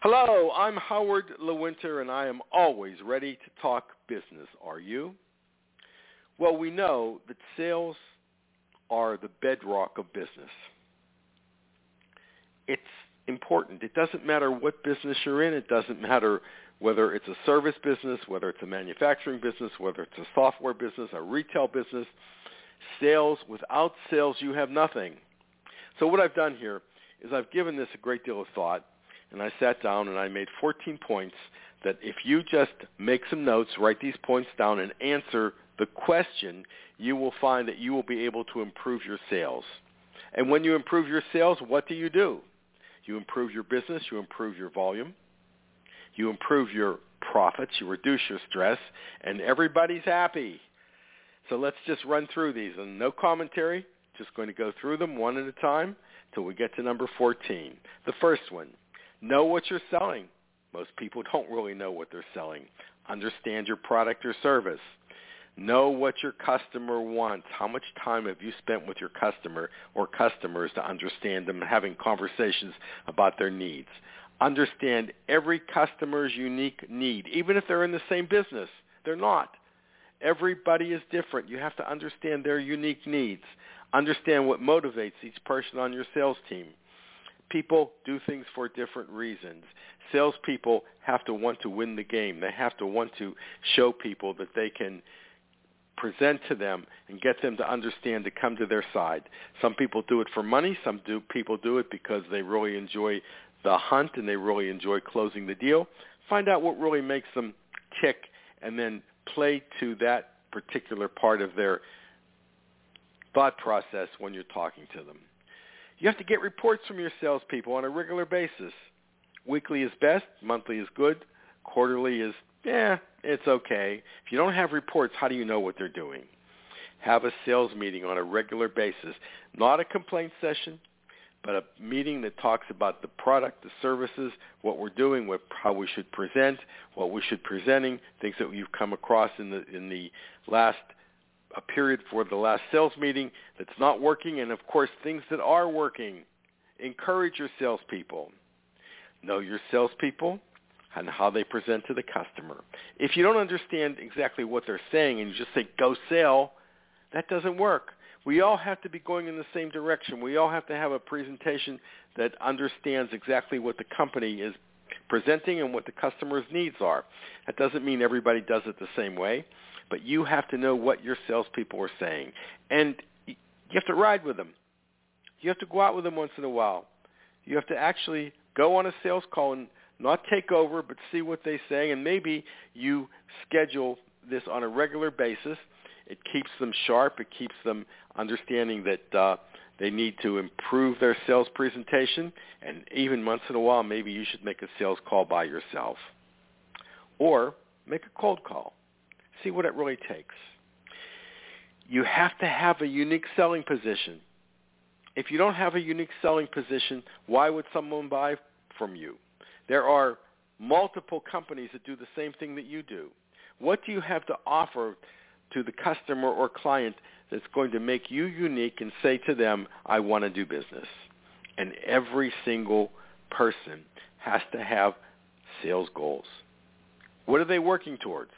Hello, I'm Howard Lewinter, and I am always ready to talk business. Are you? Well, we know that sales are the bedrock of business. It's important. It doesn't matter what business you're in. It doesn't matter whether it's a service business, whether it's a manufacturing business, whether it's a software business, a retail business. Sales, without sales, you have nothing. So what I've done here is I've given this a great deal of thought, and I sat down and I made 14 points that if you just make some notes, write these points down, and answer the question, you will find that you will be able to improve your sales. And when you improve your sales, what do you do? You improve your business, you improve your volume, you improve your profits, you reduce your stress, and everybody's happy. So let's just run through these. And no commentary, just going to go through them one at a time till we get to number 14. The first one, know what you're selling. Most people don't really know what they're selling. Understand your product or service. Know what your customer wants. How much time have you spent with your customer or customers to understand them and having conversations about their needs? Understand every customer's unique need, even if they're in the same business. They're not. Everybody is different. You have to understand their unique needs. Understand what motivates each person on your sales team. People do things for different reasons. Salespeople have to want to win the game. They have to want to show people that they can present to them and get them to understand to come to their side. Some people do it for money. Some do people do it because they really enjoy the hunt and they really enjoy closing the deal. Find out what really makes them tick and then play to that particular part of their thought process when you're talking to them. You have to get reports from your salespeople on a regular basis. Weekly is best, monthly is good, quarterly is, yeah, it's okay. If you don't have reports, how do you know what they're doing? Have a sales meeting on a regular basis, not a complaint session, but a meeting that talks about the product, the services, what we're doing, what, how we should present, what we should presenting, things that you've come across in the in the last a period for the last sales meeting that's not working, and of course things that are working. Encourage your salespeople. Know your salespeople and how they present to the customer. If you don't understand exactly what they're saying and you just say go sell, that doesn't work. We all have to be going in the same direction. We all have to have a presentation that understands exactly what the company is presenting and what the customer's needs are. That doesn't mean everybody does it the same way, but you have to know what your salespeople are saying. And you have to ride with them. You have to go out with them once in a while. You have to actually go on a sales call and not take over, but see what they say, and maybe you schedule this on a regular basis. It keeps them sharp. It keeps them understanding that uh, they need to improve their sales presentation, and even once in a while, maybe you should make a sales call by yourself, or make a cold call. See what it really takes. You have to have a unique selling position. If you don't have a unique selling position, why would someone buy from you? There are multiple companies that do the same thing that you do. What do you have to offer to the customer or client that's going to make you unique and say to them, I want to do business? And every single person has to have sales goals. What are they working towards?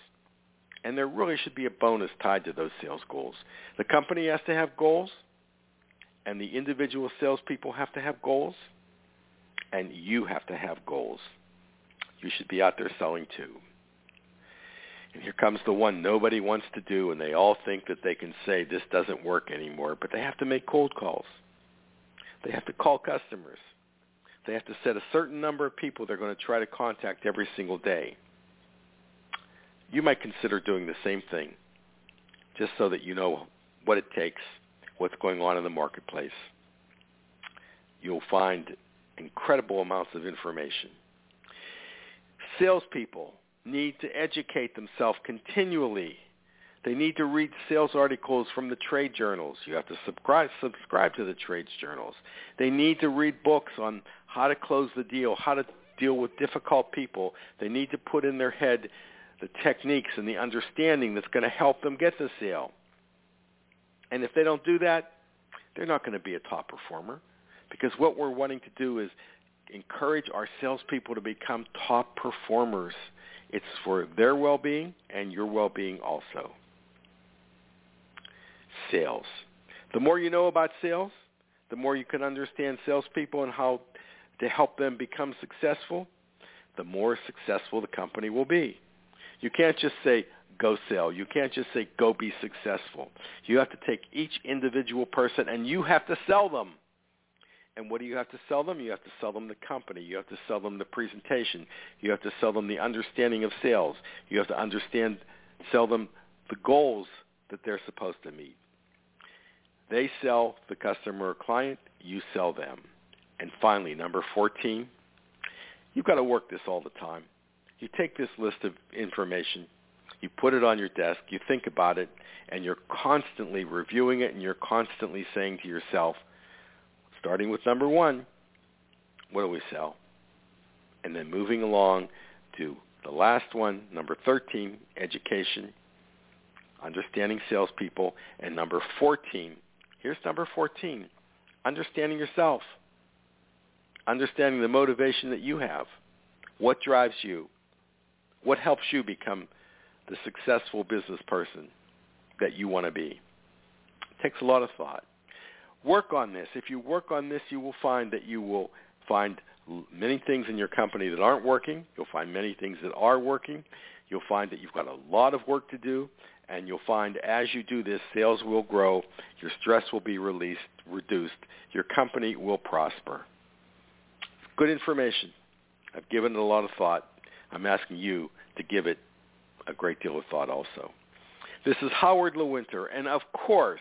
And there really should be a bonus tied to those sales goals. The company has to have goals, and the individual salespeople have to have goals, and you have to have goals. You should be out there selling too. And here comes the one nobody wants to do, and they all think that they can say this doesn't work anymore, but they have to make cold calls. They have to call customers. They have to set a certain number of people they're going to try to contact every single day. You might consider doing the same thing, just so that you know what it takes, what's going on in the marketplace. You'll find incredible amounts of information. Salespeople need to educate themselves continually. They need to read sales articles from the trade journals. You have to subscribe, subscribe to the trade journals. They need to read books on how to close the deal, how to deal with difficult people. They need to put in their head the techniques and the understanding that's going to help them get the sale. And if they don't do that, they're not going to be a top performer because what we're wanting to do is encourage our salespeople to become top performers. It's for their well-being and your well-being also. Sales. The more you know about sales, the more you can understand salespeople and how to help them become successful, the more successful the company will be. You can't just say, go sell. You can't just say, go be successful. You have to take each individual person and you have to sell them. And what do you have to sell them? You have to sell them the company. You have to sell them the presentation. You have to sell them the understanding of sales. You have to understand, sell them the goals that they're supposed to meet. They sell the customer or client. You sell them. And finally, number 14, you've got to work this all the time. You take this list of information, you put it on your desk, you think about it, and you're constantly reviewing it and you're constantly saying to yourself, starting with number one, what do we sell? And then moving along to the last one, number 13, education, understanding salespeople, and number 14, here's number 14, understanding yourself understanding the motivation that you have. What drives you? What helps you become the successful business person that you want to be? It takes a lot of thought. Work on this. If you work on this, you will find that you will find many things in your company that aren't working. You'll find many things that are working. You'll find that you've got a lot of work to do, and you'll find as you do this, sales will grow, your stress will be released, reduced, your company will prosper good information. I've given it a lot of thought. I'm asking you to give it a great deal of thought also. This is Howard Lewinter, and of course,